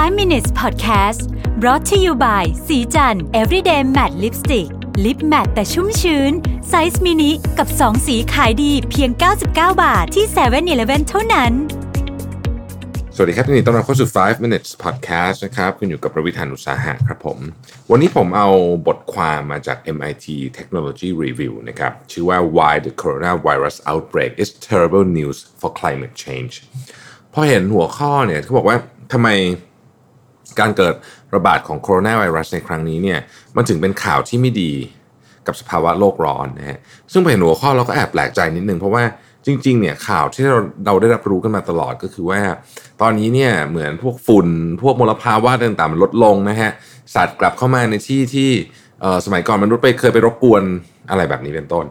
5 minutes podcast brought to you by ศรีจันทร์ everyday matte lipstick lip matte แต่ชุ่มชื้น ไซส์มินิกับ 2 สีขายดีเพียง 99 บาทที่7 e เ e ่ e อเท่านั้น สวัสดีครับยินดีต้อนรับเข้าสู่ 5 minutes podcast นะครับคุณอยู่กับรวิศ หาญอุตสาหะครับผม วันนี้ผมเอาบทความมาจาก MIT Technology Review นะครับ ชื่อว่า Why the Coronavirus Outbreak is Terrible News for Climate Change พอเห็นหัวข้อเนี่ยเขาบอกว่าทำไม การเกิดระบาดของโคโรนาไวรัสในครั้งนี้เนี่ยมันถึงเป็นข่าวที่ไม่ดีกับสภาวะโลกร้อนนะฮะซึ่งพอเห็นหัวข้อเราก็แอบแปลกใจนิดนึงเพราะว่าจริงๆเนี่ยข่าวที่เราเราได้รับรู้กันมาตลอดก็คือว่า ตอนนี้เนี่ยเหมือนพวกฝุ่นพวกมลภาวะต่างๆมันลดลงนะฮะสัตว์กลับเข้ามาในที่ที่สมัยก่อนมนุษย์ไปเคยไปรบกวนอะไรแบบนี้เป็นต้น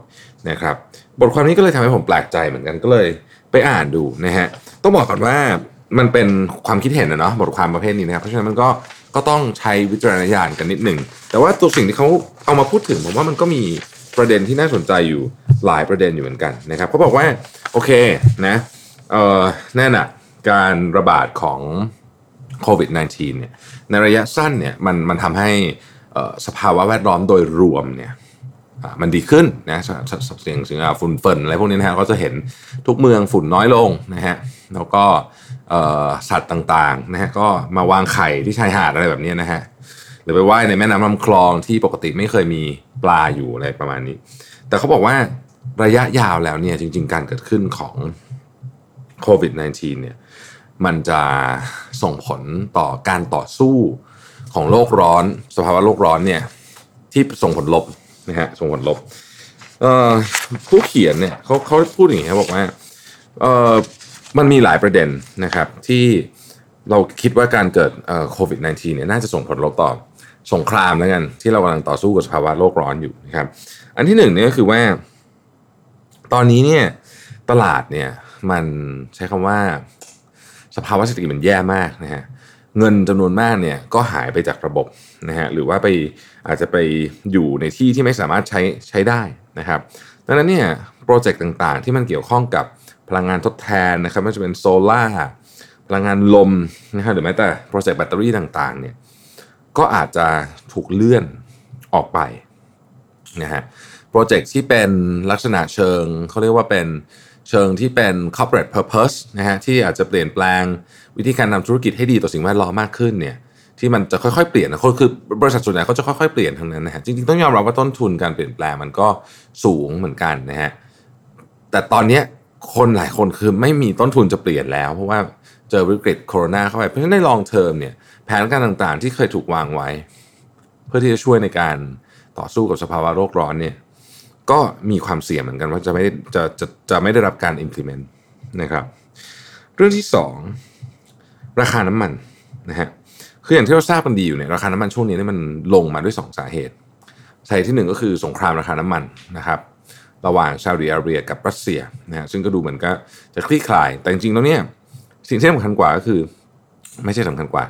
นะครับบทความนี้ก็เลยทำให้ผมแปลกใจเหมือนกันก็เลยไปอ่านดูนะฮะต้องบอกก่อนว่า มันเป็นความคิดเห็นนะเนาะบทความประเภทนี้นะครับ เพราะฉะนั้นมันก็ก็ต้องใช้วิจารณญาณกันนิดหนึ่ง แต่ว่าตัวสิ่งที่เขาเอามาพูดถึงผมว่ามันก็มีประเด็นที่น่าสนใจอยู่หลายประเด็นอยู่เหมือนกันนะครับเขาบอกว่าโอเคนะเออแน่นอะการระบาดของโควิด -19 เนี่ยในระยะสั้นเนี่ยมันมันทำให้สภาวะแวดล้อมโดยรวมเนี่ยมันดีขึ้นนะเสียงเสียงฝุ่นฝนอะไรพวกนี้นะฮะก็จะเห็นทุกเมืองฝุ่นน้อยลงนะฮะแล้วก็ สัตว์ต่างๆนะฮะก็มาวางไข่ที่ชายหาดอะไรแบบนี้นะฮะหรือไปว่ายในแม่น้ำลำคลองที่ปกติไม่เคยมีปลาอยู่อะไรประมาณนี้ แต่เขาบอกว่าระยะยาวแล้วเนี่ยจริง ๆ การเกิดขึ้นของโควิด -19 เนี่ยมันจะส่งผลต่อการต่อสู้ของโลกร้อน สภาวะโลกร้อนเนี่ยที่ส่งผลลบนะฮะส่งผลลบผู้เขียนเนี่ยเขาเขาพูดอย่างนี้บอกว่า มันมีหลายประเด็นนะครับที่เราคิดว่าการเกิดโควิด -19 เนี่ยน่าจะส่งผลลบต่อสงครามแล้วกัน ที่เรากำลังต่อสู้กับสภาวะโลกร้อนอยู่นะครับ อันที่หนึ่งเนี่ยก็คือว่า ตอนนี้เนี่ยตลาดเนี่ยมันใช้คำว่า สภาวะเศรษฐกิจมันแย่มากนะฮะเงินจำนวนมากเนี่ยก็หายไปจากระบบนะฮะหรือว่าไปอาจจะไปอยู่ในที่ที่ไม่สามารถใช้ใช้ได้นะครับ ดังนั้นเนี่ยโปรเจกต์ต่างๆ ที่มันเกี่ยวข้องกับ พลังงานทดแทนนะครับไม่ว่าจะเป็นโซลา่าพลังงานลมนะครับหรือแม้แต่โปรเจกต์แบตเตอรี่ต่างๆเนี่ยก็อาจจะถูกเลื่อนออกไปนะฮะโปรเจกต์ที่เป็นลักษณะเชิงเขาเรียกว่าเป็นเชิงที่เป็น corporate purpose นะฮะที่อาจจะเปลี่ยนแปลงวิธีการทำธุรกิจให้ดีต่อสิ่งแวดล้อมมากขึ้นเนี่ยที่มันจะค่อยๆเปลี่ยนนะคือบริษัทส่วนใหญ่เขาจะค่อยๆเปลี่ยนทั้งนั้นนะฮะจริงๆต้องยอมรับว่าต้นทุนการเปลี่ยนแปลงมันก็สูงเหมือนกันนะฮะแต่ตอนนี้ คนหลายคนคือไม่มีต้นทุนจะเปลี่ยนแล้ว เพราะว่าเจอวิกฤตโควิดเข้าไป เพราะฉะนั้นในลองเทอมเนี่ยแผนการต่างๆที่เคยถูกวางไว้ เพื่อที่จะช่วยในการต่อสู้กับสภาวะโลกร้อนเนี่ยก็มีความเสี่ยงเหมือนกันว่าจะไม่จะจะจะไม่ได้รับการ implement นะครับ เรื่องที่ 2 ราคาน้ำมันนะฮะคืออย่างที่เราทราบกันดีอยู่เนี่ยราคาน้ำมันช่วงนี้นี่มันลงมาด้วย 2 สาเหตุสาเหตุที่ 1 ก็คือสงครามราคาน้ำมันนะครับ ระหว่างซาอุดิอาระเบียกับรัสเซียนะฮะซึ่งก็ดูเหมือนก็จะคลี่คลาย แต่จริงๆแล้วเนี่ยสิ่งที่สำคัญกว่าก็คือ ไม่ใช่สำคัญกว่า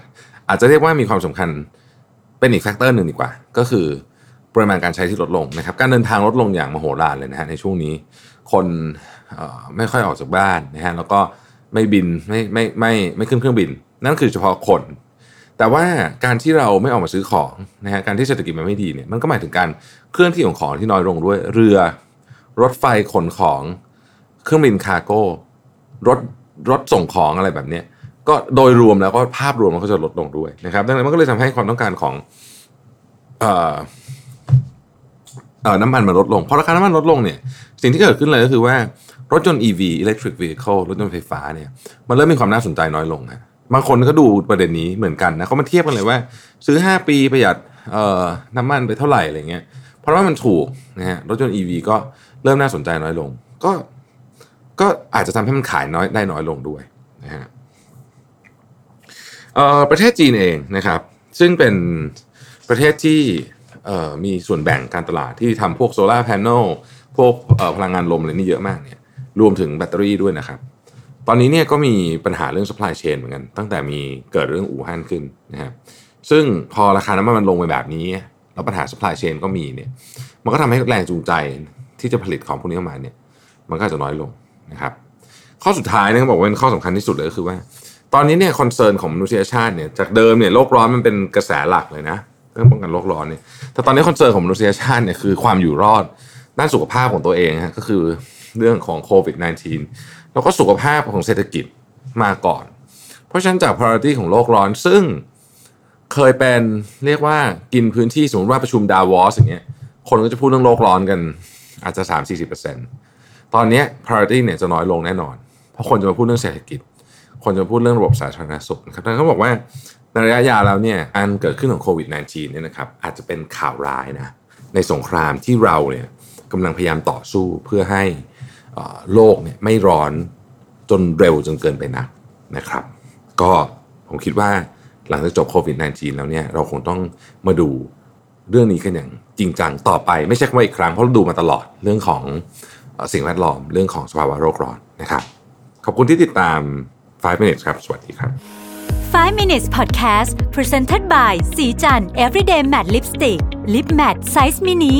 อาจจะเรียกว่ามีความสำคัญเป็นอีกแฟกเตอร์หนึ่งดีกว่า ก็คือปริมาณการใช้ที่ลดลงนะครับ การเดินทางลดลงอย่างมโหฬารเลยนะฮะในช่วงนี้ คนไม่ค่อยออกจากบ้านนะฮะแล้วก็ไม่บินไม่ไม่ไม่ไม่ขึ้นเครื่องบิน นั่นคือเฉพาะคน แต่ว่าการที่เราไม่ออกมาซื้อของนะฮะการที่เศรษฐกิจมันไม่ดีเนี่ยมันก็หมายถึงการเคลื่อนที่ของของที่น้อยลงด้วยเรือ รถไฟขนของเครื่องบินคาร์โก้รถรถส่งของอะไรแบบนี้ก็โดยรวมแล้วก็ภาพรวมมันก็จะลดลงด้วยนะครับ ดังนั้นมันก็เลยทำให้ความต้องการของเอ่อเอ่อน้ำมันมันลดลงพอราคาน้ำมันลดลงเนี่ย สิ่งที่เกิดขึ้นเลยก็คือว่ารถยนต์ EV electric vehicle รถยนต์ไฟฟ้าเนี่ยมันเริ่มมีความน่าสนใจน้อยลงฮะบางคนก็ดูประเด็นนี้เหมือนกันนะเขามาเทียบกันเลยว่า ซื้อ 5 ปีประหยัดเอ่อน้ำมันไปเท่าไหร่อะไรเงี้ยเพราะว่ามันถูกนะฮะรถยนต์ EV ก็ เริ่มน่าสนใจน้อยลง ก็ก็อาจจะทำให้มันขายน้อยได้น้อยลงด้วยนะฮะประเทศจีนเองนะครับ ซึ่งเป็นประเทศที่มีส่วนแบ่งการตลาดที่ทำพวกโซลาร์แผงพวกพลังงานลมอะไรนี่เยอะมากเนี่ยรวมถึงแบตเตอรี่ด้วยนะครับ ตอนนี้เนี่ยก็มีปัญหาเรื่อง supply chain เหมือนกัน ตั้งแต่มีเกิดเรื่องอู่ฮั่นขึ้นนะครับซึ่งพอราคาน้ำมันมันลงไปแบบนี้ แล้วปัญหา supply chain ก็มีเนี่ยมันก็ทำให้แรงจูงใจ ที่จะผลิตของพวกนี้ออกมาเนี่ย มันก็จะน้อยลงนะครับ ข้อสุดท้ายนะเขาบอกว่าเป็นข้อสำคัญที่สุดเลยก็คือว่า ตอนนี้เนี่ย concern ของมนุษยชาติเนี่ยจากเดิมเนี่ยโลกร้อนมันเป็นกระแสหลักเลยนะเรื่องป้องกันโลกร้อนเนี่ยแต่ตอนนี้ concern ของมนุษยชาติเนี่ยคือความอยู่รอดด้านสุขภาพของตัวเองฮะก็คือเรื่องของโควิด -19 แล้วก็สุขภาพของเศรษฐกิจมาก่อน เพราะฉะนั้นจาก priority ของโลกร้อนซึ่งเคยเป็นเรียกว่ากินพื้นที่สมมติว่าประชุมดาวอสอย่างเงี้ยคนก็จะพูดเรื่องโลกร้อนกัน อาจจะ 3-40%ตอนนี้ priority เนี่ยจะน้อยลงแน่นอน เพราะคนจะมาพูดเรื่องเศรษฐกิจ คนจะพูดเรื่องระบบสาธารณสุขนะครับดังนั้นเขาบอกว่าในระยะยาวแล้วเนี่ยอันเกิดขึ้นของโควิด -19 เนี่ยนะครับอาจจะเป็นข่าวร้ายนะในสงครามที่เราเนี่ยกำลังพยายามต่อสู้เพื่อให้โลกเนี่ยไม่ร้อนจนเร็วจนเกินไปนักนะครับ ก็ผมคิดว่าหลังจากจบโควิด -19 แล้วเนี่ยเราคงต้องมาดู เรื่องนี้กันอย่างจริงจังต่อไปไม่ใช่แค่อีกครั้งเพราะเราดูมาตลอดเรื่องของสิ่งแวดล้อมเรื่องของสภาวะโลกร้อนนะครับ ขอบคุณที่ติดตาม 5 minutes ครับ สวัสดีครับ 5 minutes podcast presented by สีจัน everyday matte lipstick lip matte size mini